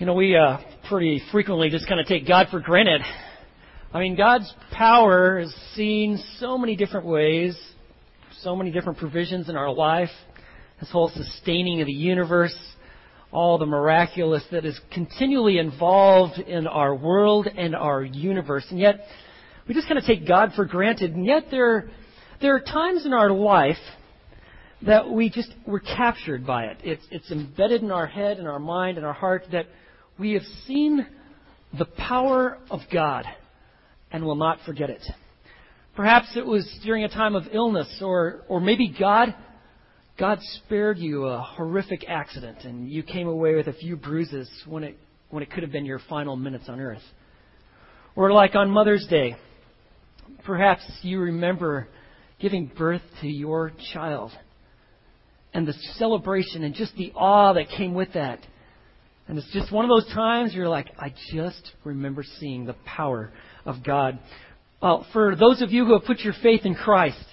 You know, we uh, pretty frequently just kind of take God for granted. I mean, God's power is seen so many different ways, so many different provisions in our life, His whole sustaining of the universe, all the miraculous that is continually involved in our world and our universe. And yet, we just kind of take God for granted. And yet, there, there are times in our life that we just, we're captured by it. It's, it's embedded in our head and our mind and our heart that we have seen the power of God and will not forget it. Perhaps it was during a time of illness, or, or maybe God, God spared you a horrific accident and you came away with a few bruises when it, when it could have been your final minutes on earth. Or like on Mother's Day, perhaps you remember giving birth to your child and the celebration and just the awe that came with that. And it's just one of those times you're like, I just remember seeing the power of God. Well, for those of you who have put your faith in Christ,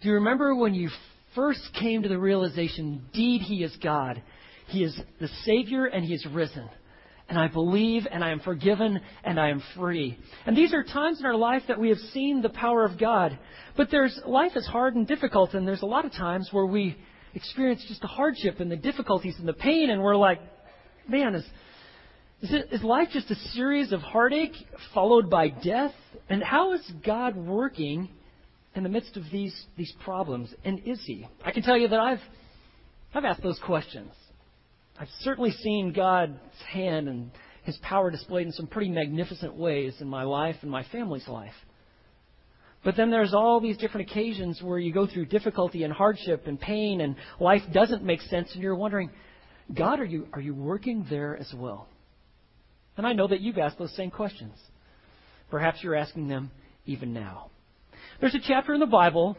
do you remember when you first came to the realization, indeed, He is God? He is the Savior and He is risen. And I believe and I am forgiven and I am free. And these are times in our life that we have seen the power of God. But there's life is hard and difficult, and there's a lot of times where we experience just the hardship and the difficulties and the pain, and we're like, man, is, is, it, is life just a series of heartache followed by death? And how is God working in the midst of these, these problems? And is He? I can tell you that I've, I've asked those questions. I've certainly seen God's hand and His power displayed in some pretty magnificent ways in my life and my family's life. But then there's all these different occasions where you go through difficulty and hardship and pain and life doesn't make sense and you're wondering, God, are you, are you working there as well? And I know that you've asked those same questions. Perhaps you're asking them even now. There's a chapter in the Bible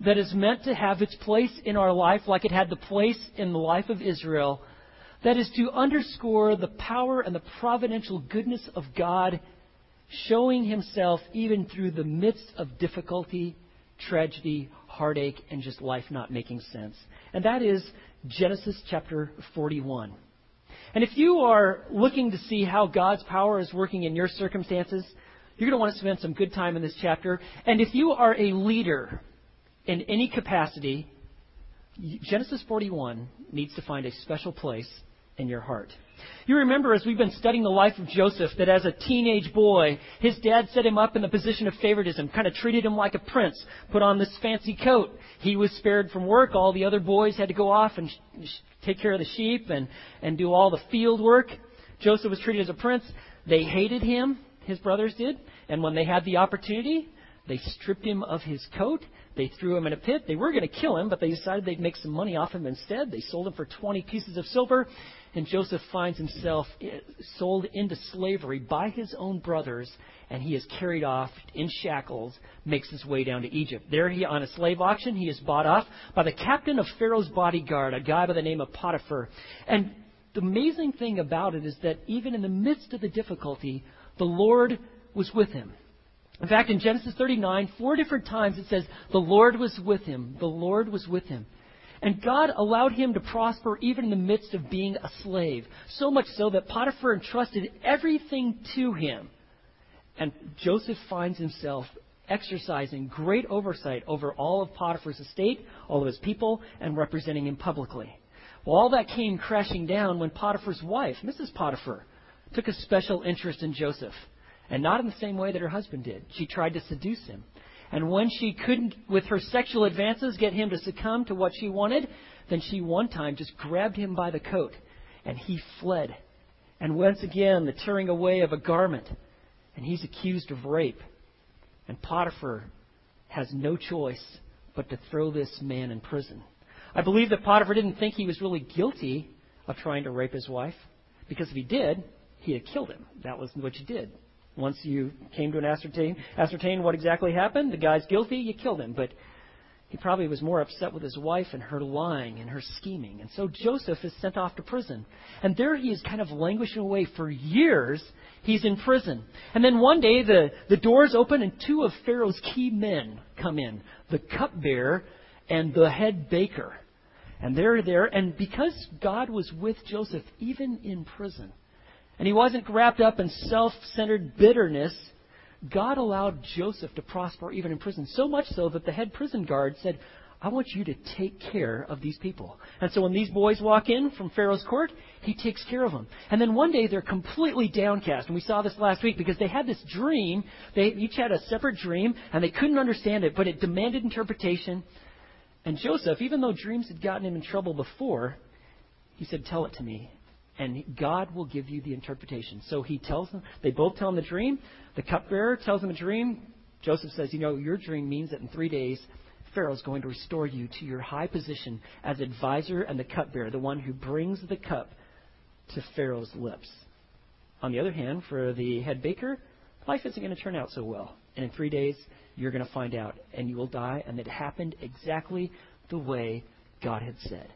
that is meant to have its place in our life like it had the place in the life of Israel. That is to underscore the power and the providential goodness of God showing himself even through the midst of difficulty, tragedy, heartache, and just life not making sense. And that is Genesis chapter 41. And if you are looking to see how God's power is working in your circumstances, you're going to want to spend some good time in this chapter. And if you are a leader in any capacity, Genesis 41 needs to find a special place in your heart. You remember as we've been studying the life of Joseph that as a teenage boy, his dad set him up in the position of favoritism, kind of treated him like a prince, put on this fancy coat. He was spared from work. All the other boys had to go off and sh- take care of the sheep and, and do all the field work. Joseph was treated as a prince. They hated him, his brothers did, and when they had the opportunity, they stripped him of his coat. They threw him in a pit. They were going to kill him, but they decided they'd make some money off him instead. They sold him for 20 pieces of silver and Joseph finds himself eh, sold into slavery by his own brothers, and he is carried off in shackles, makes his way down to Egypt. There, he on a slave auction, he is bought off by the captain of Pharaoh's bodyguard, a guy by the name of Potiphar. And the amazing thing about it is that even in the midst of the difficulty, the Lord was with him. In fact, in Genesis 39, four different times it says, The Lord was with him. The Lord was with him. And God allowed him to prosper even in the midst of being a slave. So much so that Potiphar entrusted everything to him. And Joseph finds himself exercising great oversight over all of Potiphar's estate, all of his people, and representing him publicly. Well, all that came crashing down when Potiphar's wife, Mrs. Potiphar, took a special interest in Joseph. And not in the same way that her husband did. She tried to seduce him. And when she couldn't, with her sexual advances, get him to succumb to what she wanted, then she one time just grabbed him by the coat and he fled. And once again, the tearing away of a garment. And he's accused of rape. And Potiphar has no choice but to throw this man in prison. I believe that Potiphar didn't think he was really guilty of trying to rape his wife, because if he did, he had killed him. That was what you did. Once you came to an ascertain, ascertain what exactly happened, the guy's guilty, you killed him. But he probably was more upset with his wife and her lying and her scheming. And so Joseph is sent off to prison. And there he is kind of languishing away for years. He's in prison. And then one day the, the doors open and two of Pharaoh's key men come in the cupbearer and the head baker. And they're there, and because God was with Joseph, even in prison, and he wasn't wrapped up in self centered bitterness, God allowed Joseph to prosper even in prison. So much so that the head prison guard said, I want you to take care of these people. And so when these boys walk in from Pharaoh's court, he takes care of them. And then one day they're completely downcast. And we saw this last week because they had this dream. They each had a separate dream and they couldn't understand it, but it demanded interpretation. And Joseph, even though dreams had gotten him in trouble before, he said, Tell it to me. And God will give you the interpretation. So he tells them, they both tell him the dream. The cupbearer tells him a dream. Joseph says, You know, your dream means that in three days Pharaoh is going to restore you to your high position as advisor and the cupbearer, the one who brings the cup to Pharaoh's lips. On the other hand, for the head baker, life isn't going to turn out so well. And in three days, you're going to find out, and you will die. And it happened exactly the way God had said.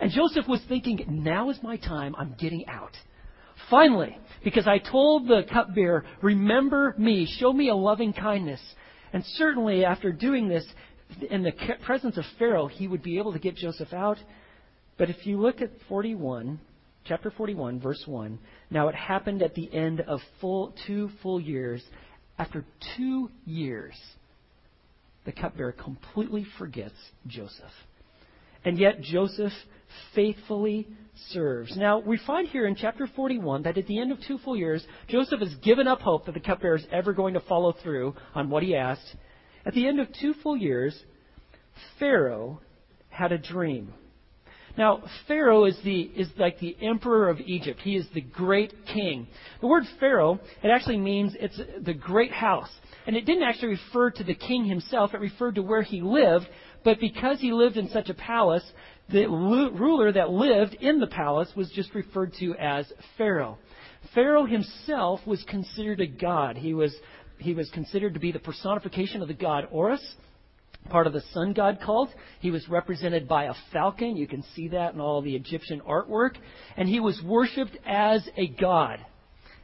And Joseph was thinking, now is my time. I'm getting out. Finally, because I told the cupbearer, remember me, show me a loving kindness. And certainly after doing this, in the presence of Pharaoh, he would be able to get Joseph out. But if you look at 41, chapter 41, verse 1, now it happened at the end of full, two full years. After two years, the cupbearer completely forgets Joseph. And yet Joseph faithfully serves. Now, we find here in chapter 41 that at the end of two full years, Joseph has given up hope that the cupbearer is ever going to follow through on what he asked. At the end of two full years, Pharaoh had a dream. Now, Pharaoh is the is like the emperor of Egypt. He is the great king. The word Pharaoh, it actually means it's the great house. And it didn't actually refer to the king himself, it referred to where he lived, but because he lived in such a palace, the ruler that lived in the palace was just referred to as Pharaoh. Pharaoh himself was considered a god. He was he was considered to be the personification of the god Horus, part of the sun god cult. He was represented by a falcon. You can see that in all the Egyptian artwork. And he was worshipped as a god.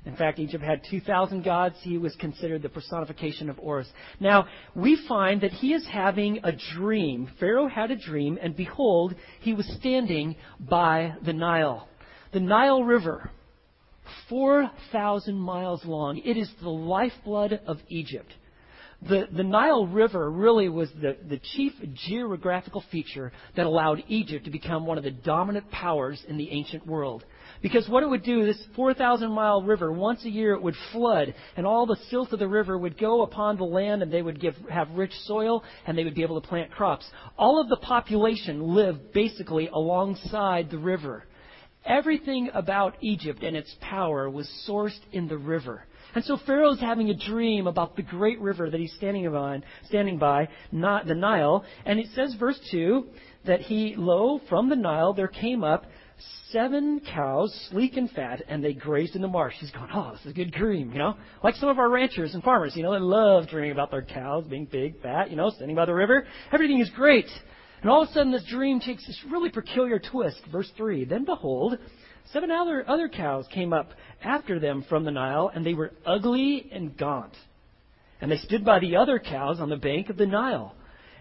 In fact, Egypt had 2,000 gods. He was considered the personification of Horus. Now, we find that he is having a dream. Pharaoh had a dream, and behold, he was standing by the Nile. The Nile River 4,000 miles long. It is the lifeblood of Egypt. The, the Nile River really was the, the chief geographical feature that allowed Egypt to become one of the dominant powers in the ancient world. Because what it would do, this 4,000 mile river, once a year it would flood, and all the silt of the river would go upon the land, and they would give, have rich soil, and they would be able to plant crops. All of the population lived basically alongside the river. Everything about Egypt and its power was sourced in the river. And so Pharaoh's having a dream about the great river that he's standing by, standing by, not the Nile. And it says, verse 2, that he, lo, from the Nile there came up seven cows, sleek and fat, and they grazed in the marsh. He's going, oh, this is a good dream, you know? Like some of our ranchers and farmers, you know, they love dreaming about their cows being big, fat, you know, standing by the river. Everything is great. And all of a sudden, this dream takes this really peculiar twist. Verse 3 Then behold, seven other, other cows came up after them from the Nile, and they were ugly and gaunt. And they stood by the other cows on the bank of the Nile.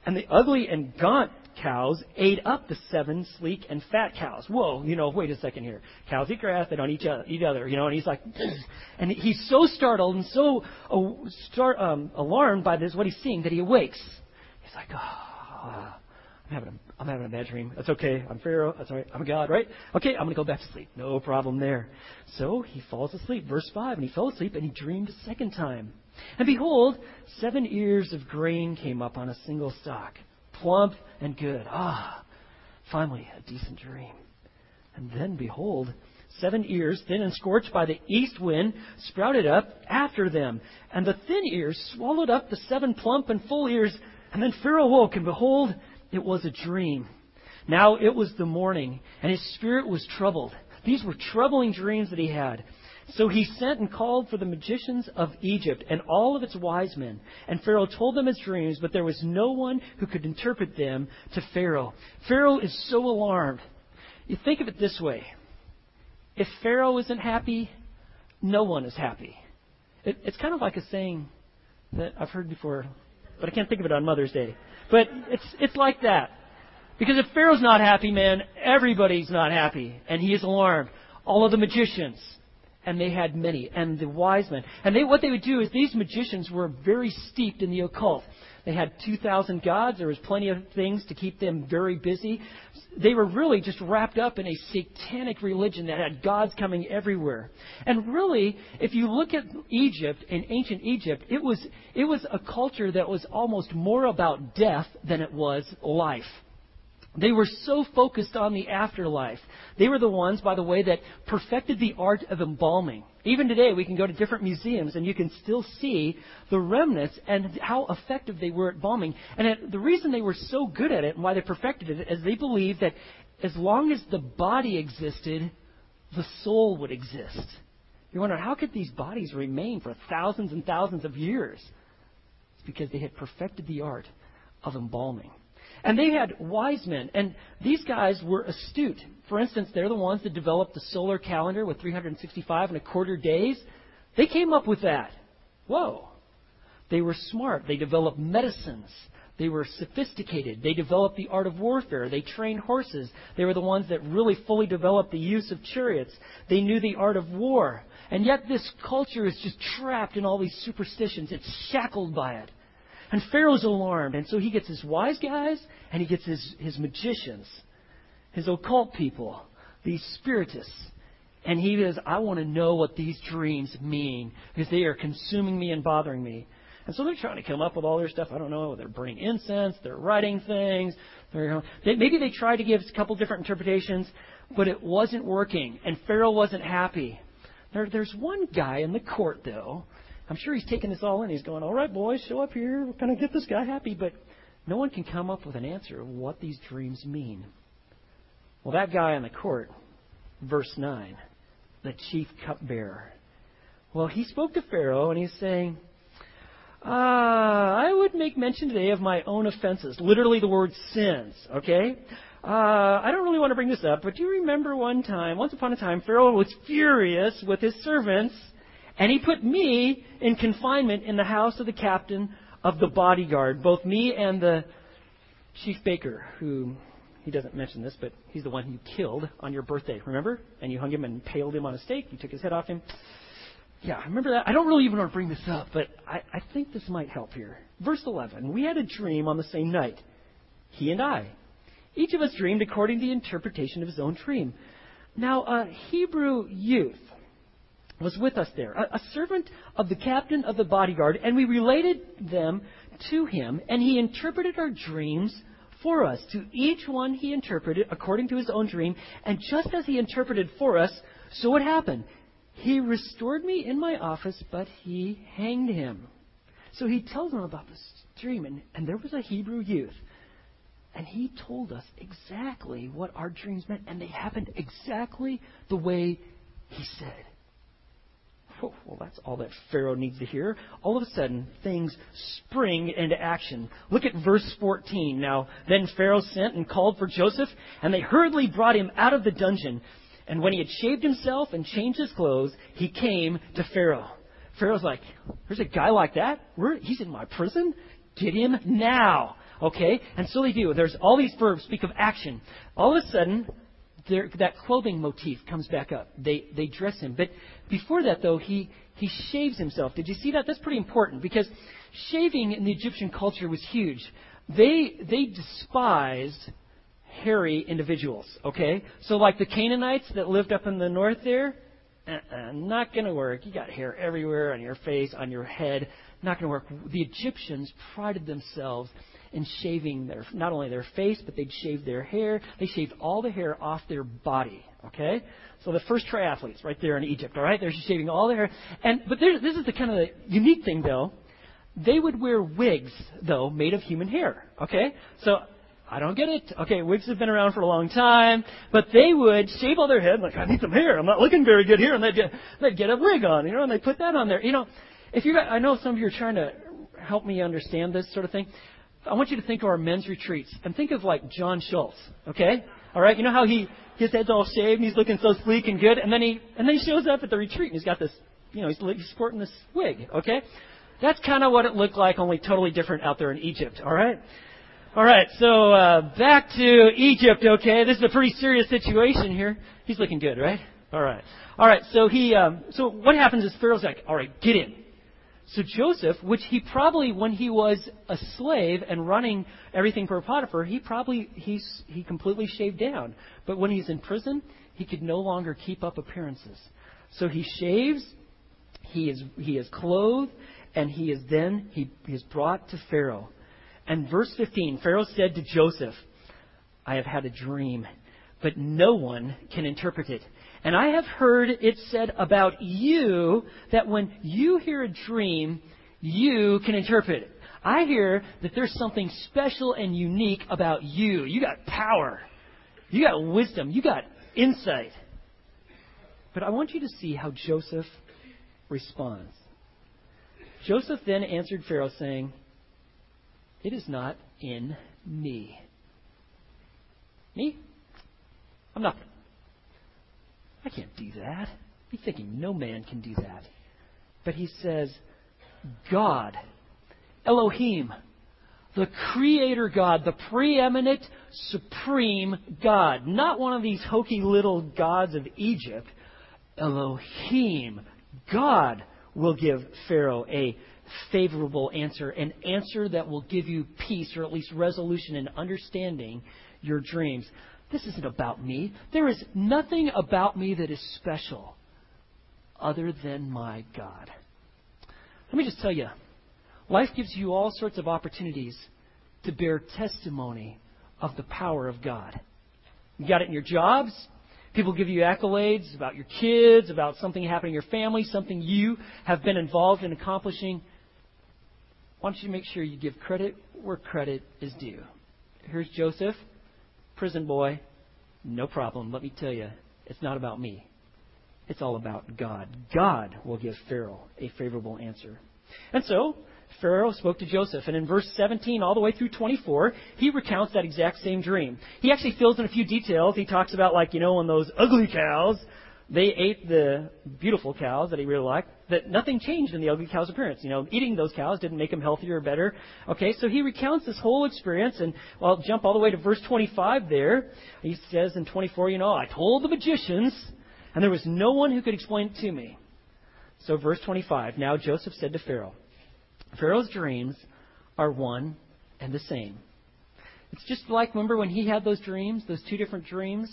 And the ugly and gaunt cows ate up the seven sleek and fat cows. Whoa, you know, wait a second here. Cows eat grass, they don't eat other, eat other you know, and he's like, and he's so startled and so uh, start, um, alarmed by this, what he's seeing, that he awakes. He's like, oh, I'm having a, I'm having a bad dream. That's okay. I'm Pharaoh. That's all right. I'm a God, right? Okay, I'm going to go back to sleep. No problem there. So he falls asleep. Verse 5. And he fell asleep and he dreamed a second time. And behold, seven ears of grain came up on a single stalk, plump and good. Ah, finally a decent dream. And then behold, seven ears, thin and scorched by the east wind, sprouted up after them. And the thin ears swallowed up the seven plump and full ears. And then Pharaoh woke, and behold, it was a dream. Now it was the morning, and his spirit was troubled. These were troubling dreams that he had. So he sent and called for the magicians of Egypt and all of its wise men. And Pharaoh told them his dreams, but there was no one who could interpret them to Pharaoh. Pharaoh is so alarmed. You think of it this way if Pharaoh isn't happy, no one is happy. It, it's kind of like a saying that I've heard before, but I can't think of it on Mother's Day. But it's, it's like that. Because if Pharaoh's not happy, man, everybody's not happy. And he is alarmed. All of the magicians, and they had many, and the wise men. And they, what they would do is these magicians were very steeped in the occult. They had 2,000 gods. There was plenty of things to keep them very busy. They were really just wrapped up in a satanic religion that had gods coming everywhere. And really, if you look at Egypt, in ancient Egypt, it was, it was a culture that was almost more about death than it was life. They were so focused on the afterlife. They were the ones, by the way, that perfected the art of embalming. Even today, we can go to different museums and you can still see the remnants and how effective they were at embalming. And the reason they were so good at it and why they perfected it is they believed that as long as the body existed, the soul would exist. You wonder, how could these bodies remain for thousands and thousands of years? It's because they had perfected the art of embalming. And they had wise men, and these guys were astute. For instance, they're the ones that developed the solar calendar with 365 and a quarter days. They came up with that. Whoa. They were smart. They developed medicines. They were sophisticated. They developed the art of warfare. They trained horses. They were the ones that really fully developed the use of chariots. They knew the art of war. And yet this culture is just trapped in all these superstitions. It's shackled by it. And Pharaoh's alarmed. And so he gets his wise guys and he gets his, his magicians, his occult people, these spiritists. And he says, I want to know what these dreams mean because they are consuming me and bothering me. And so they're trying to come up with all their stuff. I don't know. They're burning incense. They're writing things. They're, they, maybe they tried to give a couple different interpretations, but it wasn't working. And Pharaoh wasn't happy. There, there's one guy in the court, though, I'm sure he's taking this all in. He's going, all right, boys, show up here. We're going to get this guy happy. But no one can come up with an answer of what these dreams mean. Well, that guy in the court, verse 9, the chief cupbearer. Well, he spoke to Pharaoh and he's saying, uh, I would make mention today of my own offenses. Literally the word sins, okay? Uh, I don't really want to bring this up, but do you remember one time, once upon a time, Pharaoh was furious with his servants and he put me in confinement in the house of the captain of the bodyguard, both me and the chief baker, who he doesn't mention this, but he's the one you killed on your birthday, remember? And you hung him and paled him on a stake. You took his head off him. Yeah, I remember that. I don't really even want to bring this up, but I, I think this might help here. Verse 11 We had a dream on the same night, he and I. Each of us dreamed according to the interpretation of his own dream. Now, a Hebrew youth was with us there, a, a servant of the captain of the bodyguard, and we related them to him, and he interpreted our dreams for us. To each one he interpreted according to his own dream, and just as he interpreted for us, so it happened. He restored me in my office, but he hanged him. So he tells them about this dream, and, and there was a Hebrew youth. And he told us exactly what our dreams meant, and they happened exactly the way he said. Oh, well, that's all that Pharaoh needs to hear. All of a sudden, things spring into action. Look at verse 14. Now, then Pharaoh sent and called for Joseph, and they hurriedly brought him out of the dungeon. And when he had shaved himself and changed his clothes, he came to Pharaoh. Pharaoh's like, there's a guy like that? He's in my prison? Get him now. Okay? And so they do. There's all these verbs speak of action. All of a sudden, that clothing motif comes back up. They, they dress him. But before that, though, he, he shaves himself. Did you see that? That's pretty important because shaving in the Egyptian culture was huge. They, they despised hairy individuals, okay? So, like the Canaanites that lived up in the north there, uh-uh, not going to work. You got hair everywhere on your face, on your head. Not going to work. The Egyptians prided themselves in shaving their not only their face, but they'd shave their hair. They shaved all the hair off their body. Okay, so the first triathletes right there in Egypt. All right, they're shaving all their hair. And but there, this is the kind of the unique thing though. They would wear wigs though made of human hair. Okay, so I don't get it. Okay, wigs have been around for a long time, but they would shave all their head like I need some hair. I'm not looking very good here, and they'd get, they'd get a wig on, you know, and they put that on there. You know, if you I know some of you are trying to help me understand this sort of thing. I want you to think of our men's retreats and think of like John Schultz, okay? All right, you know how he his head's all shaved and he's looking so sleek and good, and then he and then he shows up at the retreat and he's got this, you know, he's, he's sporting this wig, okay? That's kind of what it looked like, only totally different out there in Egypt, all right? All right, so uh, back to Egypt. Okay, this is a pretty serious situation here. He's looking good, right? All right, all right. So he, um, so what happens is Pharaoh's like, all right, get in. So Joseph, which he probably, when he was a slave and running everything for Potiphar, he probably he's he completely shaved down. But when he's in prison, he could no longer keep up appearances. So he shaves, he is he is clothed, and he is then he, he is brought to Pharaoh. And verse 15, Pharaoh said to Joseph, I have had a dream, but no one can interpret it. And I have heard it said about you that when you hear a dream, you can interpret it. I hear that there's something special and unique about you. You got power. You got wisdom. You got insight. But I want you to see how Joseph responds. Joseph then answered Pharaoh, saying, It is not in me. Me? I'm not. I can't do that. He's thinking no man can do that. But he says, God, Elohim, the creator God, the preeminent, supreme God, not one of these hokey little gods of Egypt. Elohim, God will give Pharaoh a favorable answer, an answer that will give you peace or at least resolution and understanding your dreams. This isn't about me. There is nothing about me that is special other than my God. Let me just tell you life gives you all sorts of opportunities to bear testimony of the power of God. You got it in your jobs. People give you accolades about your kids, about something happening in your family, something you have been involved in accomplishing. Why don't you make sure you give credit where credit is due? Here's Joseph prison boy, no problem. Let me tell you, it's not about me. It's all about God. God will give Pharaoh a favorable answer. And so, Pharaoh spoke to Joseph, and in verse 17 all the way through 24, he recounts that exact same dream. He actually fills in a few details. He talks about, like, you know, when those ugly cows they ate the beautiful cows that he really liked, that nothing changed in the ugly cow's appearance. You know, eating those cows didn't make him healthier or better. Okay, so he recounts this whole experience, and I'll jump all the way to verse 25 there. He says in 24, you know, I told the magicians, and there was no one who could explain it to me. So, verse 25, now Joseph said to Pharaoh, Pharaoh's dreams are one and the same. It's just like, remember when he had those dreams, those two different dreams?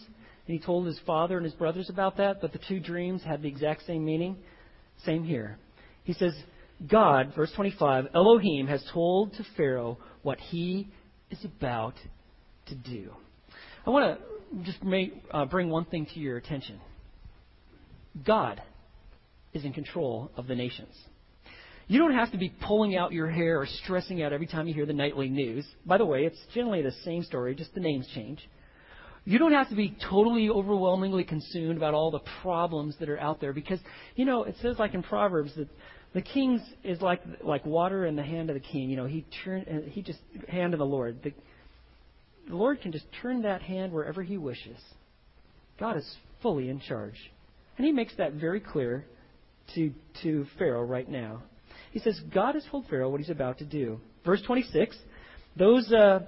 And he told his father and his brothers about that, but the two dreams had the exact same meaning. Same here. He says, God, verse 25, Elohim has told to Pharaoh what he is about to do. I want to just make, uh, bring one thing to your attention. God is in control of the nations. You don't have to be pulling out your hair or stressing out every time you hear the nightly news. By the way, it's generally the same story, just the names change. You don't have to be totally overwhelmingly consumed about all the problems that are out there because, you know, it says like in Proverbs that the king is like like water in the hand of the king. You know, he turn uh, he just hand of the Lord. The, the Lord can just turn that hand wherever he wishes. God is fully in charge. And he makes that very clear to to Pharaoh right now. He says God has told Pharaoh what he's about to do. Verse 26, those uh,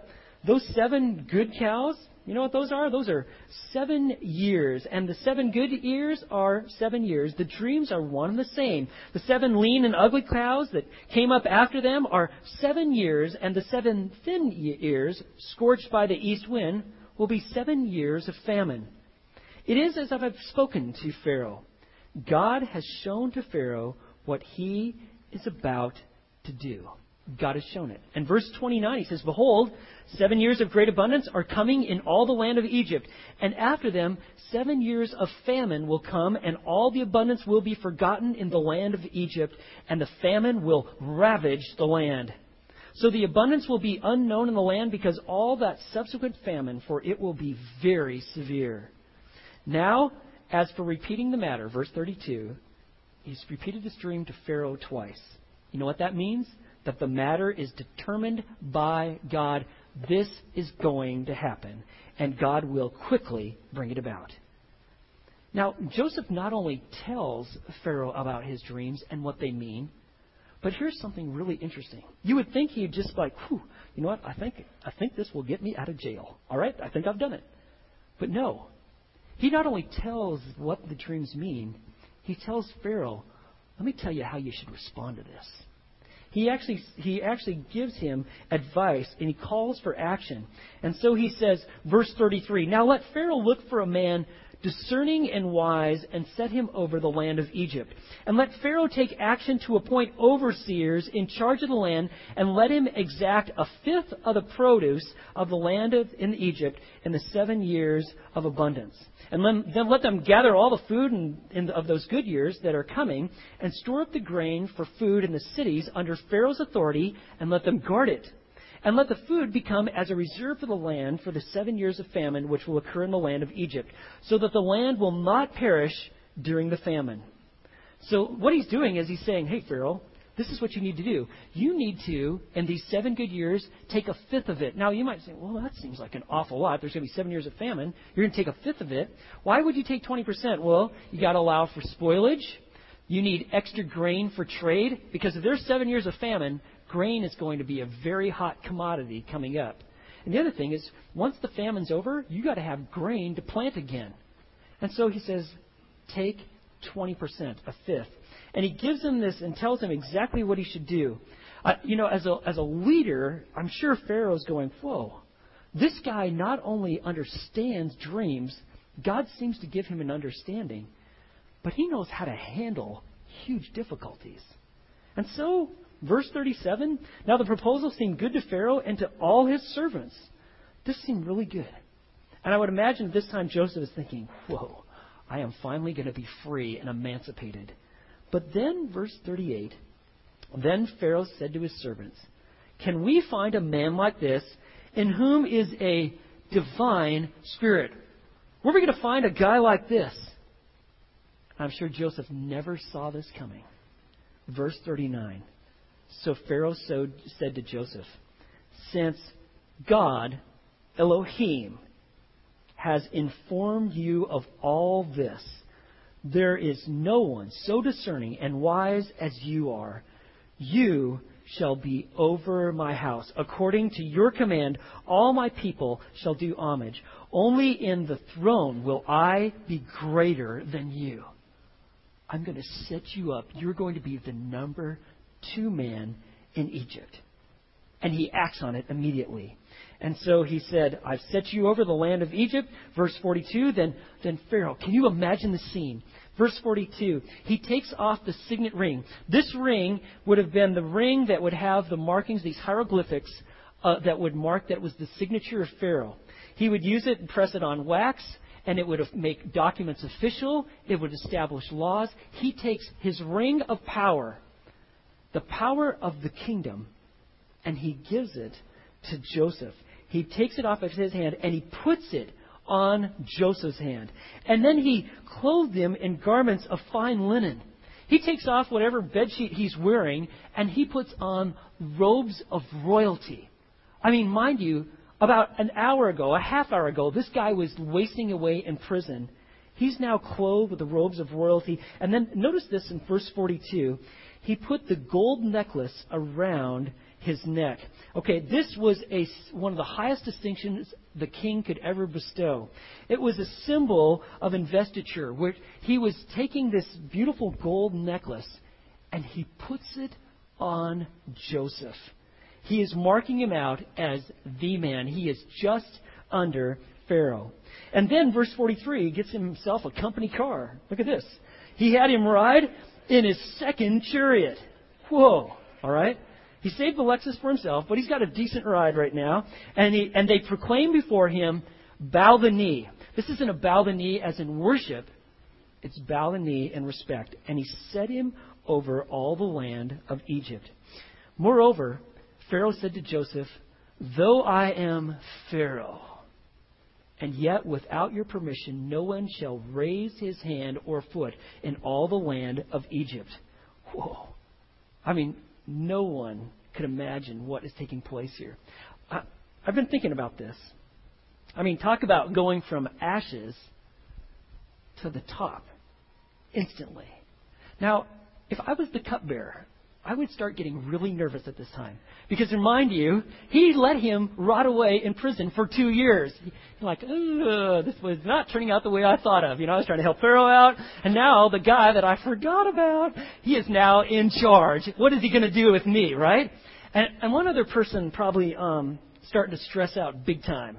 those seven good cows you know what those are? Those are seven years. And the seven good years are seven years. The dreams are one and the same. The seven lean and ugly cows that came up after them are seven years. And the seven thin years, scorched by the east wind, will be seven years of famine. It is as if I've spoken to Pharaoh. God has shown to Pharaoh what he is about to do. God has shown it. And verse 29, he says, Behold, seven years of great abundance are coming in all the land of Egypt. And after them, seven years of famine will come, and all the abundance will be forgotten in the land of Egypt, and the famine will ravage the land. So the abundance will be unknown in the land because all that subsequent famine, for it will be very severe. Now, as for repeating the matter, verse 32, he's repeated this dream to Pharaoh twice. You know what that means? That the matter is determined by God. This is going to happen, and God will quickly bring it about. Now, Joseph not only tells Pharaoh about his dreams and what they mean, But here's something really interesting. You would think he'd just like, whew, you know what? I think I think this will get me out of jail. All right, I think I've done it. But no. He not only tells what the dreams mean, he tells Pharaoh, let me tell you how you should respond to this. He actually, he actually gives him advice and he calls for action. And so he says, verse 33, Now let Pharaoh look for a man discerning and wise, and set him over the land of Egypt. And let Pharaoh take action to appoint overseers in charge of the land, and let him exact a fifth of the produce of the land of, in Egypt in the seven years of abundance. And then, let them gather all the food in, in, of those good years that are coming, and store up the grain for food in the cities under Pharaoh's authority, and let them guard it and let the food become as a reserve for the land for the seven years of famine which will occur in the land of Egypt, so that the land will not perish during the famine. So what he's doing is he's saying, hey, Pharaoh, this is what you need to do. You need to, in these seven good years, take a fifth of it. Now, you might say, well, that seems like an awful lot. There's going to be seven years of famine. You're going to take a fifth of it. Why would you take 20%? Well, you got to allow for spoilage. You need extra grain for trade because if there's seven years of famine, grain is going to be a very hot commodity coming up. And the other thing is, once the famine's over, you got to have grain to plant again. And so he says, take 20%, a fifth. And he gives him this and tells him exactly what he should do. Uh, you know, as a, as a leader, I'm sure Pharaoh's going, whoa, this guy not only understands dreams, God seems to give him an understanding, but he knows how to handle huge difficulties. And so Verse 37 Now the proposal seemed good to Pharaoh and to all his servants. This seemed really good. And I would imagine this time Joseph is thinking, Whoa, I am finally going to be free and emancipated. But then, verse 38 Then Pharaoh said to his servants, Can we find a man like this in whom is a divine spirit? Where are we going to find a guy like this? I'm sure Joseph never saw this coming. Verse 39 so Pharaoh said to Joseph, Since God, Elohim, has informed you of all this, there is no one so discerning and wise as you are. You shall be over my house. According to your command, all my people shall do homage. Only in the throne will I be greater than you. I'm going to set you up. You're going to be the number two man in Egypt. And he acts on it immediately. And so he said, I've set you over the land of Egypt. Verse 42, then, then Pharaoh, can you imagine the scene? Verse 42, he takes off the signet ring. This ring would have been the ring that would have the markings, these hieroglyphics, uh, that would mark that was the signature of Pharaoh. He would use it and press it on wax, and it would make documents official. It would establish laws. He takes his ring of power the power of the kingdom and he gives it to Joseph. He takes it off of his hand and he puts it on Joseph's hand. And then he clothed him in garments of fine linen. He takes off whatever bedsheet he's wearing and he puts on robes of royalty. I mean, mind you, about an hour ago, a half hour ago, this guy was wasting away in prison. He's now clothed with the robes of royalty. And then notice this in verse 42 he put the gold necklace around his neck. Okay, this was a, one of the highest distinctions the king could ever bestow. It was a symbol of investiture, where he was taking this beautiful gold necklace and he puts it on Joseph. He is marking him out as the man. He is just under Pharaoh. And then, verse 43, he gets himself a company car. Look at this. He had him ride in his second chariot. Whoa. All right? He saved the Lexus for himself, but he's got a decent ride right now. And, he, and they proclaim before him, bow the knee. This isn't a bow the knee as in worship, it's bow the knee in respect. And he set him over all the land of Egypt. Moreover, Pharaoh said to Joseph, Though I am Pharaoh, and yet, without your permission, no one shall raise his hand or foot in all the land of Egypt. Whoa. I mean, no one could imagine what is taking place here. I, I've been thinking about this. I mean, talk about going from ashes to the top instantly. Now, if I was the cupbearer, I would start getting really nervous at this time. Because remind you, he let him rot away in prison for two years. Like, this was not turning out the way I thought of. You know, I was trying to help Pharaoh out, and now the guy that I forgot about, he is now in charge. What is he going to do with me, right? And, and one other person probably um, starting to stress out big time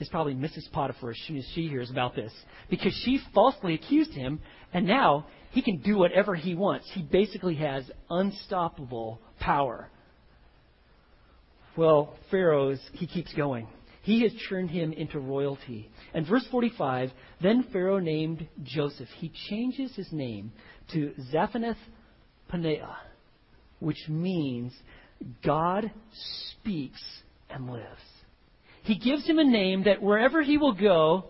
is probably Mrs. Potiphar as soon as she hears about this. Because she falsely accused him, and now he can do whatever he wants. He basically has unstoppable power. Well, Pharaoh's, he keeps going. He has turned him into royalty. And verse 45, then Pharaoh named Joseph. He changes his name to Zaphenath Paneah, which means God speaks and lives. He gives him a name that wherever he will go,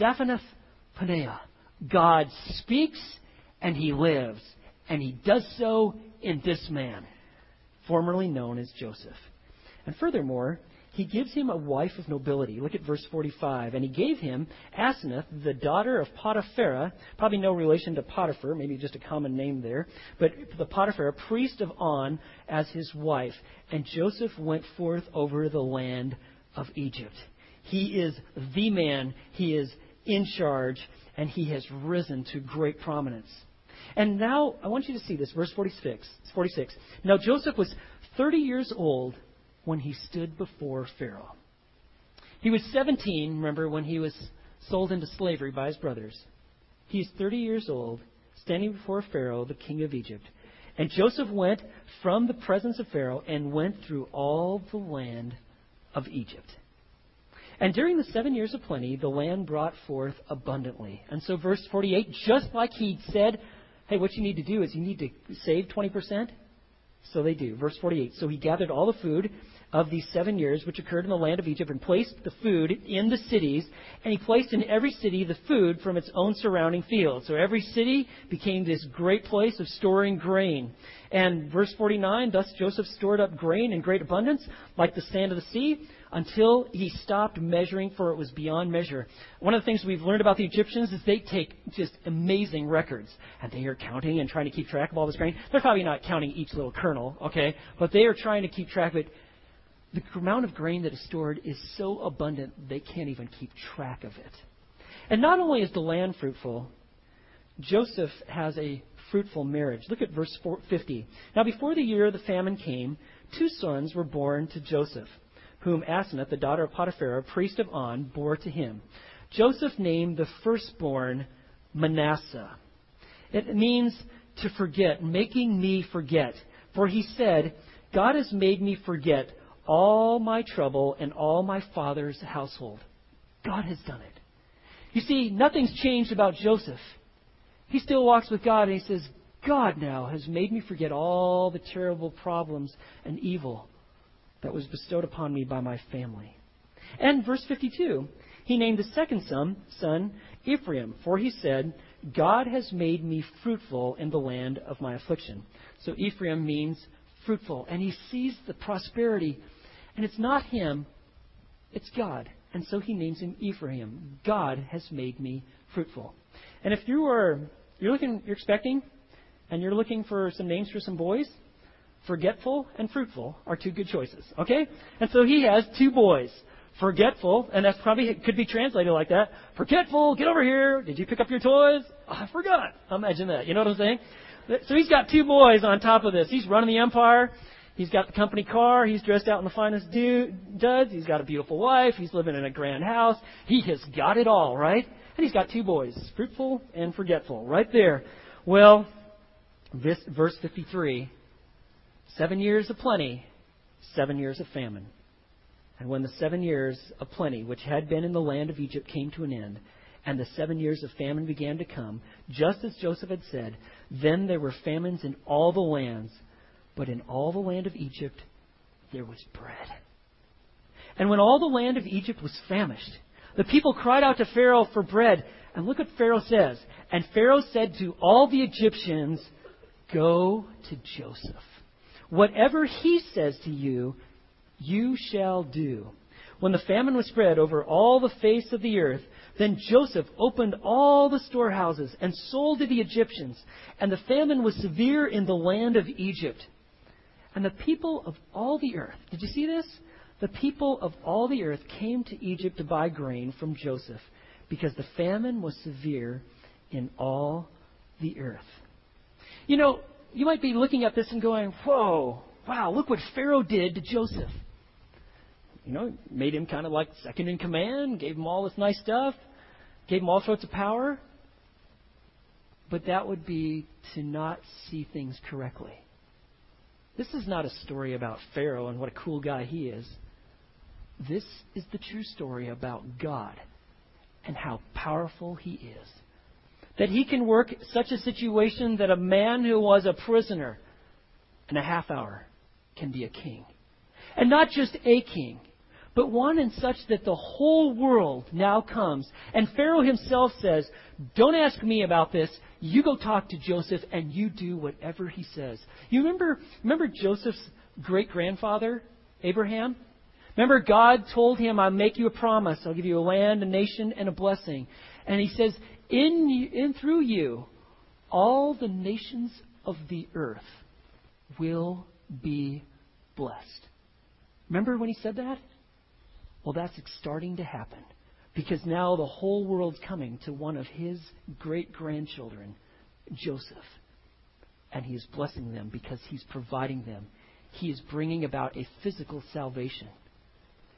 Zaphenath Paneah, God speaks and he lives. And he does so in this man, formerly known as Joseph. And furthermore, he gives him a wife of nobility. Look at verse 45. And he gave him Asenath, the daughter of Potiphera, probably no relation to Potiphar, maybe just a common name there, but the Potiphar, priest of On, as his wife. And Joseph went forth over the land of Egypt. He is the man, he is in charge, and he has risen to great prominence. And now, I want you to see this, verse 46. 46. Now Joseph was 30 years old when he stood before Pharaoh. He was 17, remember, when he was sold into slavery by his brothers. He is 30 years old, standing before Pharaoh, the king of Egypt. And Joseph went from the presence of Pharaoh and went through all the land of Egypt. And during the seven years of plenty, the land brought forth abundantly. And so, verse 48, just like he said, hey, what you need to do is you need to save 20%. So they do. Verse 48. So he gathered all the food of these seven years which occurred in the land of Egypt and placed the food in the cities, and he placed in every city the food from its own surrounding fields. So every city became this great place of storing grain. And verse 49, thus Joseph stored up grain in great abundance, like the sand of the sea, until he stopped measuring, for it was beyond measure. One of the things we've learned about the Egyptians is they take just amazing records, and they are counting and trying to keep track of all this grain. They're probably not counting each little kernel, okay, but they are trying to keep track of it. The amount of grain that is stored is so abundant they can't even keep track of it. And not only is the land fruitful, Joseph has a fruitful marriage. Look at verse 50. Now, before the year of the famine came, two sons were born to Joseph whom Asenath, the daughter of Potiphar, priest of On, bore to him. Joseph named the firstborn Manasseh. It means to forget, making me forget. For he said, God has made me forget all my trouble and all my father's household. God has done it. You see, nothing's changed about Joseph. He still walks with God and he says, God now has made me forget all the terrible problems and evil that was bestowed upon me by my family. And verse 52, he named the second son, son Ephraim, for he said, God has made me fruitful in the land of my affliction. So Ephraim means fruitful, and he sees the prosperity, and it's not him, it's God. And so he names him Ephraim. God has made me fruitful. And if you are you're looking you're expecting and you're looking for some names for some boys, forgetful and fruitful are two good choices. Okay? And so he has two boys. Forgetful, and that's probably could be translated like that. Forgetful, get over here. Did you pick up your toys? Oh, I forgot. Imagine that. You know what I'm saying? So he's got two boys on top of this. He's running the empire. He's got the company car. He's dressed out in the finest duds. He's got a beautiful wife. He's living in a grand house. He has got it all, right? And he's got two boys, fruitful and forgetful, right there. Well, this verse 53 Seven years of plenty, seven years of famine. And when the seven years of plenty, which had been in the land of Egypt, came to an end, and the seven years of famine began to come, just as Joseph had said, then there were famines in all the lands, but in all the land of Egypt there was bread. And when all the land of Egypt was famished, the people cried out to Pharaoh for bread. And look what Pharaoh says. And Pharaoh said to all the Egyptians, Go to Joseph Whatever he says to you, you shall do. when the famine was spread over all the face of the earth, then Joseph opened all the storehouses and sold to the Egyptians, and the famine was severe in the land of Egypt. And the people of all the earth, did you see this? The people of all the earth came to Egypt to buy grain from Joseph, because the famine was severe in all the earth. You know, you might be looking at this and going, whoa, wow, look what Pharaoh did to Joseph you know, made him kind of like second in command, gave him all this nice stuff, gave him all sorts of power. But that would be to not see things correctly. This is not a story about Pharaoh and what a cool guy he is. This is the true story about God and how powerful he is. That he can work such a situation that a man who was a prisoner in a half hour can be a king. And not just a king, but one in such that the whole world now comes. And Pharaoh himself says, Don't ask me about this. You go talk to Joseph and you do whatever he says. You remember, remember Joseph's great grandfather, Abraham? Remember, God told him, I'll make you a promise. I'll give you a land, a nation, and a blessing. And he says, in, in through you, all the nations of the earth will be blessed. Remember when he said that? Well, that's starting to happen because now the whole world's coming to one of his great grandchildren, Joseph. And he is blessing them because he's providing them. He is bringing about a physical salvation.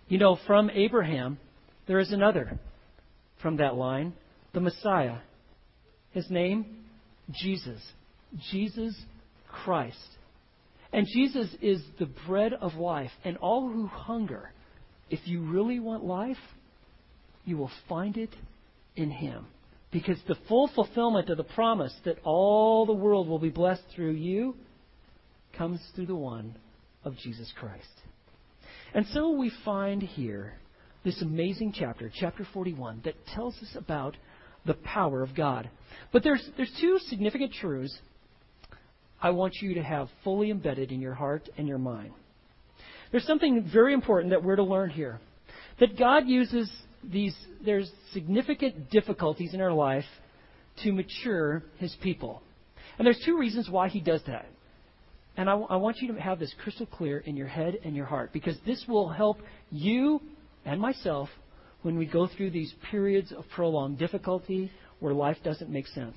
You know, from Abraham, there is another from that line, the Messiah. His name, Jesus. Jesus Christ. And Jesus is the bread of life. And all who hunger if you really want life, you will find it in Him. Because the full fulfillment of the promise that all the world will be blessed through you comes through the one of Jesus Christ. And so we find here this amazing chapter, chapter 41, that tells us about the power of God. But there's, there's two significant truths I want you to have fully embedded in your heart and your mind. There's something very important that we're to learn here. That God uses these, there's significant difficulties in our life to mature His people. And there's two reasons why He does that. And I, I want you to have this crystal clear in your head and your heart because this will help you and myself when we go through these periods of prolonged difficulty where life doesn't make sense.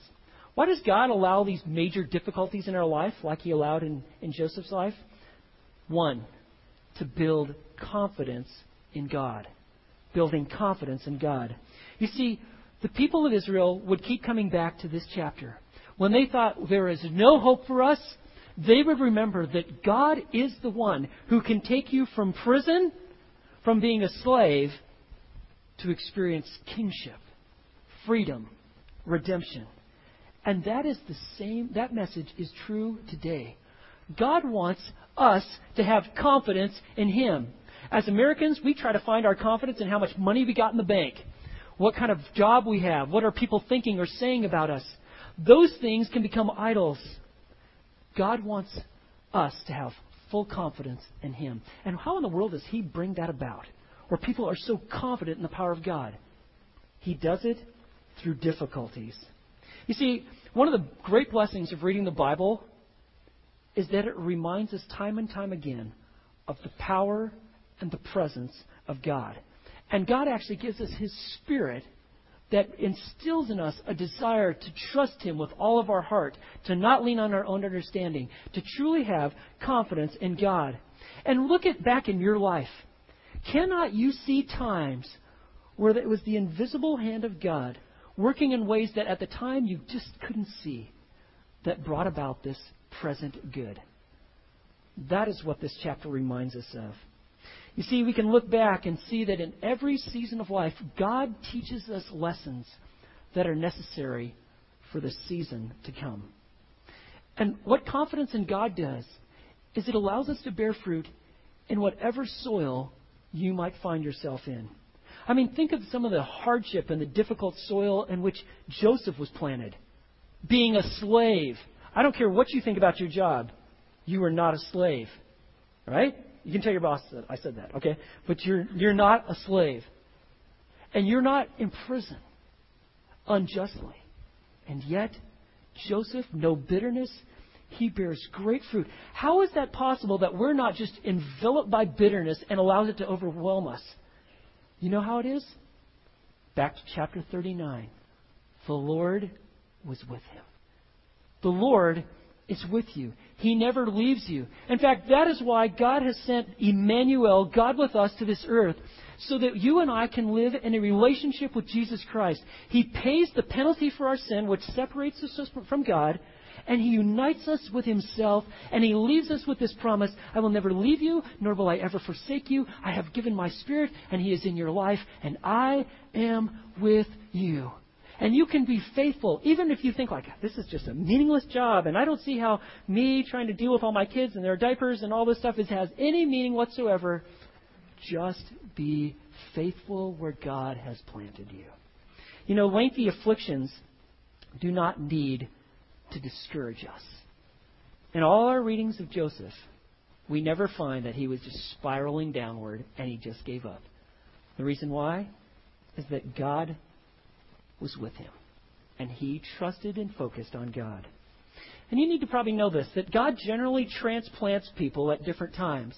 Why does God allow these major difficulties in our life like He allowed in, in Joseph's life? One, to build confidence in God. Building confidence in God. You see, the people of Israel would keep coming back to this chapter. When they thought there is no hope for us, they would remember that God is the one who can take you from prison, from being a slave, to experience kingship, freedom, redemption. And that is the same, that message is true today. God wants us to have confidence in Him. As Americans, we try to find our confidence in how much money we got in the bank, what kind of job we have, what are people thinking or saying about us. Those things can become idols. God wants us to have full confidence in Him. And how in the world does He bring that about? Where people are so confident in the power of God? He does it through difficulties. You see, one of the great blessings of reading the Bible is that it reminds us time and time again of the power and the presence of God. And God actually gives us His Spirit that instills in us a desire to trust Him with all of our heart, to not lean on our own understanding, to truly have confidence in God. And look at back in your life. Cannot you see times where it was the invisible hand of God working in ways that at the time you just couldn't see that brought about this present good. That is what this chapter reminds us of. You see, we can look back and see that in every season of life, God teaches us lessons that are necessary for the season to come. And what confidence in God does is it allows us to bear fruit in whatever soil you might find yourself in. I mean, think of some of the hardship and the difficult soil in which Joseph was planted. Being a slave, I don't care what you think about your job. You are not a slave. Right? You can tell your boss that I said that, okay? But you're, you're not a slave. And you're not in prison unjustly. And yet, Joseph, no bitterness, he bears great fruit. How is that possible that we're not just enveloped by bitterness and allows it to overwhelm us? You know how it is? Back to chapter 39. The Lord was with him. The Lord is with you. He never leaves you. In fact, that is why God has sent Emmanuel, God with us, to this earth, so that you and I can live in a relationship with Jesus Christ. He pays the penalty for our sin, which separates us from God, and He unites us with Himself, and He leaves us with this promise I will never leave you, nor will I ever forsake you. I have given my Spirit, and He is in your life, and I am with you. And you can be faithful, even if you think like, this is just a meaningless job, and I don't see how me trying to deal with all my kids and their diapers and all this stuff is, has any meaning whatsoever. Just be faithful where God has planted you. You know, lengthy afflictions do not need to discourage us. In all our readings of Joseph, we never find that he was just spiraling downward and he just gave up. The reason why is that God was with him. And he trusted and focused on God. And you need to probably know this that God generally transplants people at different times.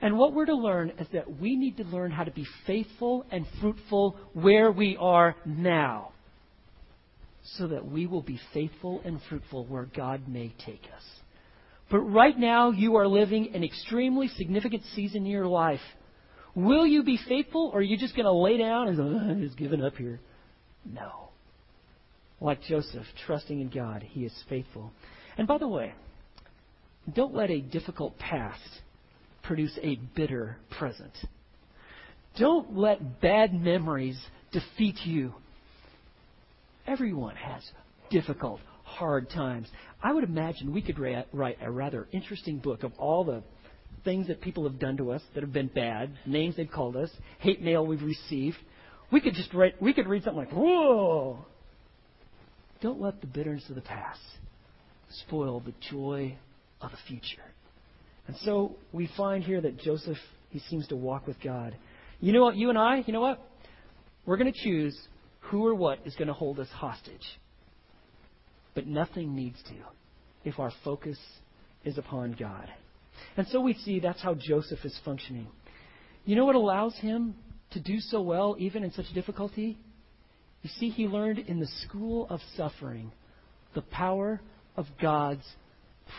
And what we're to learn is that we need to learn how to be faithful and fruitful where we are now, so that we will be faithful and fruitful where God may take us. But right now, you are living an extremely significant season in your life. Will you be faithful, or are you just going to lay down and oh, ah, I'm just giving up here? No. Like Joseph, trusting in God, he is faithful. And by the way, don't let a difficult past produce a bitter present. Don't let bad memories defeat you. Everyone has difficult, hard times. I would imagine we could write a rather interesting book of all the things that people have done to us that have been bad, names they've called us, hate mail we've received, we could just write, we could read something like, whoa. Don't let the bitterness of the past spoil the joy of the future. And so we find here that Joseph, he seems to walk with God. You know what, you and I, you know what? We're going to choose who or what is going to hold us hostage. But nothing needs to if our focus is upon God. And so we see that's how Joseph is functioning. You know what allows him to do so well, even in such difficulty? You see, he learned in the school of suffering the power of God's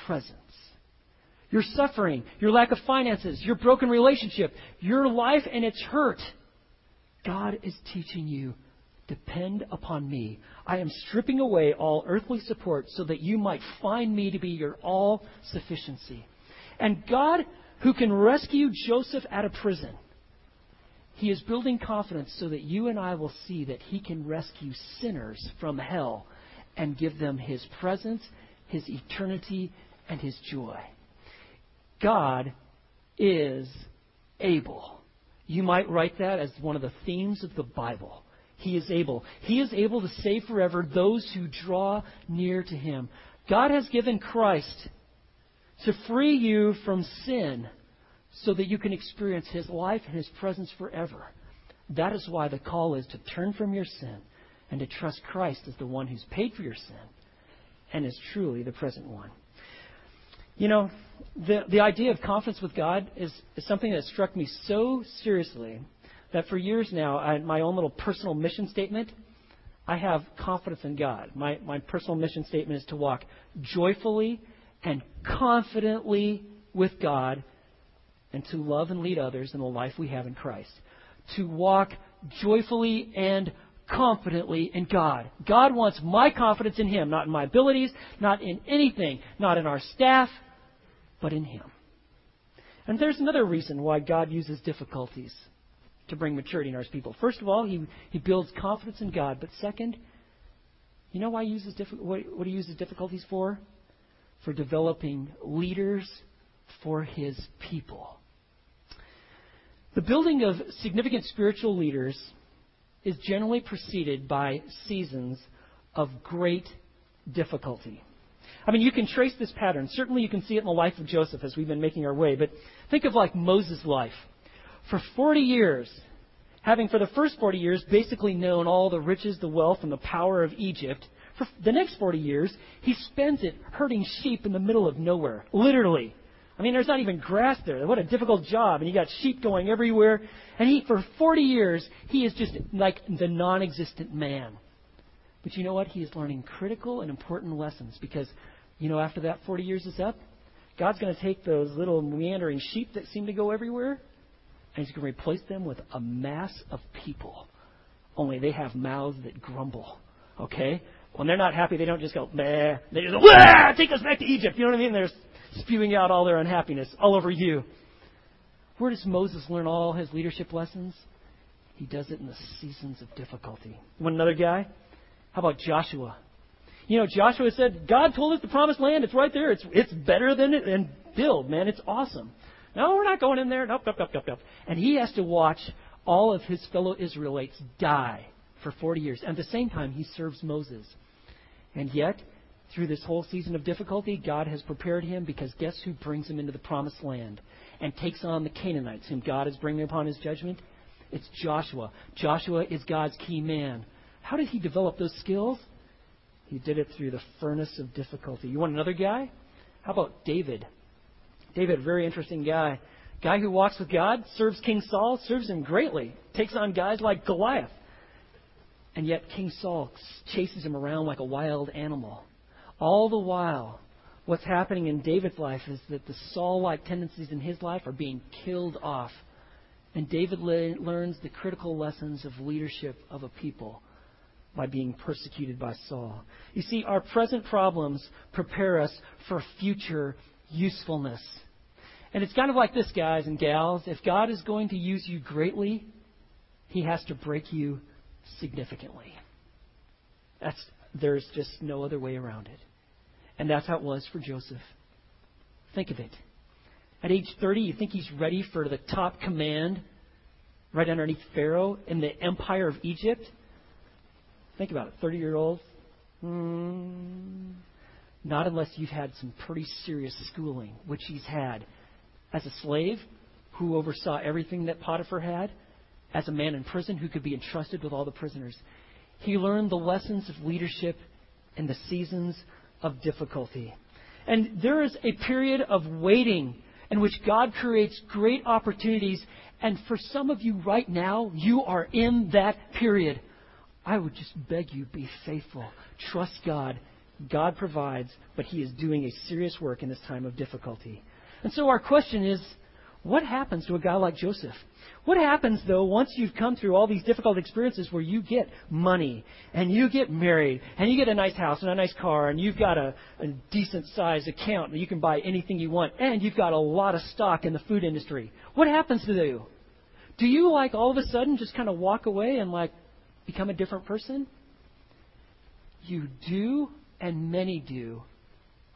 presence. Your suffering, your lack of finances, your broken relationship, your life and its hurt. God is teaching you depend upon me. I am stripping away all earthly support so that you might find me to be your all sufficiency. And God, who can rescue Joseph out of prison, he is building confidence so that you and I will see that He can rescue sinners from hell and give them His presence, His eternity, and His joy. God is able. You might write that as one of the themes of the Bible. He is able. He is able to save forever those who draw near to Him. God has given Christ to free you from sin so that you can experience His life and His presence forever. That is why the call is to turn from your sin and to trust Christ as the one who's paid for your sin and is truly the present one. You know, the, the idea of confidence with God is, is something that struck me so seriously that for years now, I, my own little personal mission statement, I have confidence in God. My, my personal mission statement is to walk joyfully and confidently with God and to love and lead others in the life we have in Christ. To walk joyfully and confidently in God. God wants my confidence in Him, not in my abilities, not in anything, not in our staff, but in Him. And there's another reason why God uses difficulties to bring maturity in our people. First of all, He, he builds confidence in God. But second, you know why he uses what, what He uses difficulties for? For developing leaders for His people. The building of significant spiritual leaders is generally preceded by seasons of great difficulty. I mean, you can trace this pattern. Certainly you can see it in the life of Joseph as we've been making our way. But think of like Moses' life. For 40 years, having for the first 40 years basically known all the riches, the wealth, and the power of Egypt, for the next 40 years, he spends it herding sheep in the middle of nowhere. Literally. I mean, there's not even grass there. What a difficult job. And you got sheep going everywhere. And he, for 40 years, he is just like the non existent man. But you know what? He is learning critical and important lessons because, you know, after that 40 years is up, God's going to take those little meandering sheep that seem to go everywhere and He's going to replace them with a mass of people. Only they have mouths that grumble. Okay? When they're not happy, they don't just go, meh. They just go, Wah! take us back to Egypt. You know what I mean? They're spewing out all their unhappiness all over you. Where does Moses learn all his leadership lessons? He does it in the seasons of difficulty. Want another guy? How about Joshua? You know, Joshua said, God told us the promised land. It's right there. It's, it's better than it. And build, man. It's awesome. No, we're not going in there. Nope, nope, nope, nope, nope. And he has to watch all of his fellow Israelites die for 40 years. And at the same time, he serves Moses. And yet, through this whole season of difficulty, God has prepared him because guess who brings him into the promised land and takes on the Canaanites, whom God is bringing upon his judgment? It's Joshua. Joshua is God's key man. How did he develop those skills? He did it through the furnace of difficulty. You want another guy? How about David? David, very interesting guy. Guy who walks with God, serves King Saul, serves him greatly, takes on guys like Goliath. And yet King Saul chases him around like a wild animal. All the while, what's happening in David's life is that the Saul like tendencies in his life are being killed off. And David le- learns the critical lessons of leadership of a people by being persecuted by Saul. You see, our present problems prepare us for future usefulness. And it's kind of like this, guys and gals. If God is going to use you greatly, He has to break you significantly. That's, there's just no other way around it. And that's how it was for Joseph. Think of it. At age 30, you think he's ready for the top command right underneath Pharaoh in the empire of Egypt? Think about it. 30 year old. Hmm. Not unless you've had some pretty serious schooling, which he's had as a slave who oversaw everything that Potiphar had, as a man in prison who could be entrusted with all the prisoners. He learned the lessons of leadership in the seasons of difficulty. And there is a period of waiting in which God creates great opportunities. And for some of you right now, you are in that period. I would just beg you, be faithful. Trust God. God provides, but He is doing a serious work in this time of difficulty. And so our question is what happens to a guy like Joseph? What happens, though, once you've come through all these difficult experiences where you get money and you get married and you get a nice house and a nice car and you've got a, a decent sized account and you can buy anything you want and you've got a lot of stock in the food industry? What happens to you? Do you, like, all of a sudden just kind of walk away and, like, become a different person? You do, and many do,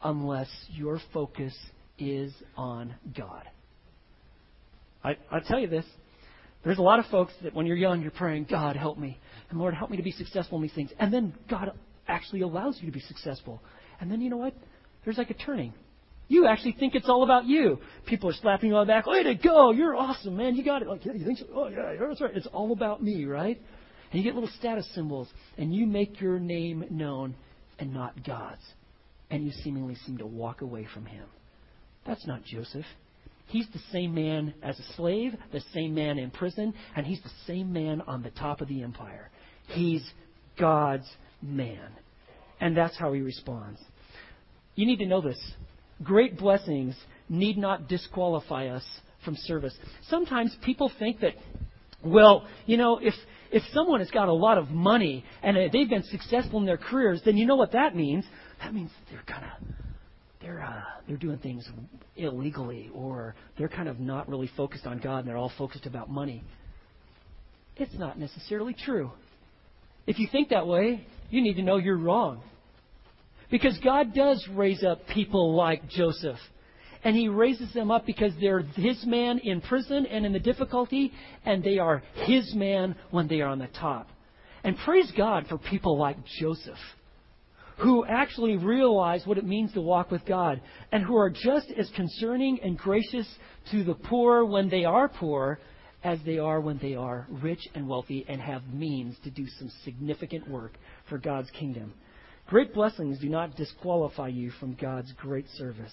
unless your focus is on God. I, I tell you this. There's a lot of folks that when you're young, you're praying, God, help me. And Lord, help me to be successful in these things. And then God actually allows you to be successful. And then you know what? There's like a turning. You actually think it's all about you. People are slapping you on the back. Way to go! You're awesome, man. You got it. Like, yeah, you think so? Oh, yeah, that's right. It's all about me, right? And you get little status symbols, and you make your name known and not God's. And you seemingly seem to walk away from Him. That's not Joseph. He's the same man as a slave, the same man in prison, and he's the same man on the top of the empire. He's God's man. And that's how he responds. You need to know this. Great blessings need not disqualify us from service. Sometimes people think that, well, you know, if, if someone has got a lot of money and they've been successful in their careers, then you know what that means? That means they're kind of they're uh, they're doing things illegally or they're kind of not really focused on God and they're all focused about money. It's not necessarily true. If you think that way, you need to know you're wrong. Because God does raise up people like Joseph. And he raises them up because they're his man in prison and in the difficulty, and they are his man when they are on the top. And praise God for people like Joseph who actually realize what it means to walk with God and who are just as concerning and gracious to the poor when they are poor as they are when they are rich and wealthy and have means to do some significant work for God's kingdom. Great blessings do not disqualify you from God's great service.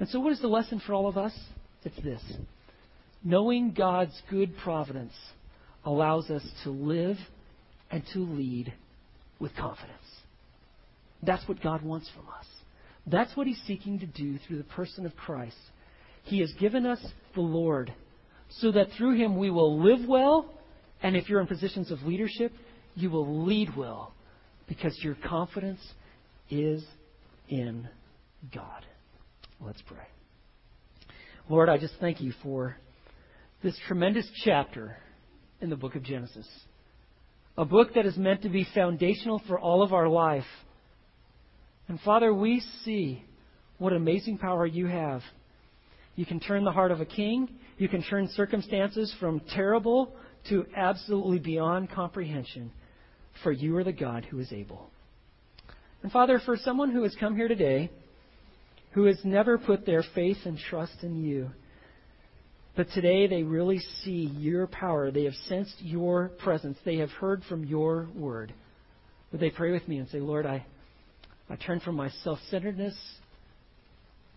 And so, what is the lesson for all of us? It's this knowing God's good providence allows us to live and to lead with confidence. That's what God wants from us. That's what He's seeking to do through the person of Christ. He has given us the Lord so that through Him we will live well, and if you're in positions of leadership, you will lead well because your confidence is in God. Let's pray. Lord, I just thank you for this tremendous chapter in the book of Genesis. A book that is meant to be foundational for all of our life. And Father, we see what amazing power you have. You can turn the heart of a king. You can turn circumstances from terrible to absolutely beyond comprehension. For you are the God who is able. And Father, for someone who has come here today who has never put their faith and trust in you, but today they really see your power. They have sensed your presence. They have heard from your word. Would they pray with me and say, Lord, I, I turn from my self centeredness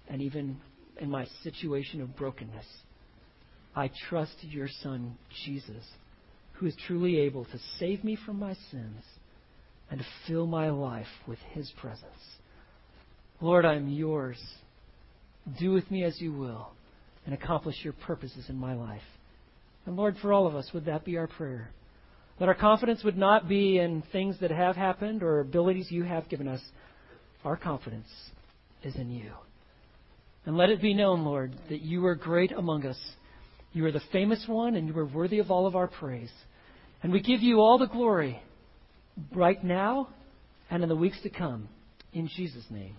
and even in my situation of brokenness. I trust your Son, Jesus, who is truly able to save me from my sins and to fill my life with his presence. Lord, I am yours. Do with me as you will and accomplish your purposes in my life. And Lord, for all of us, would that be our prayer? That our confidence would not be in things that have happened or abilities you have given us. Our confidence is in you. And let it be known, Lord, that you are great among us. You are the famous one, and you are worthy of all of our praise. And we give you all the glory right now and in the weeks to come. In Jesus' name.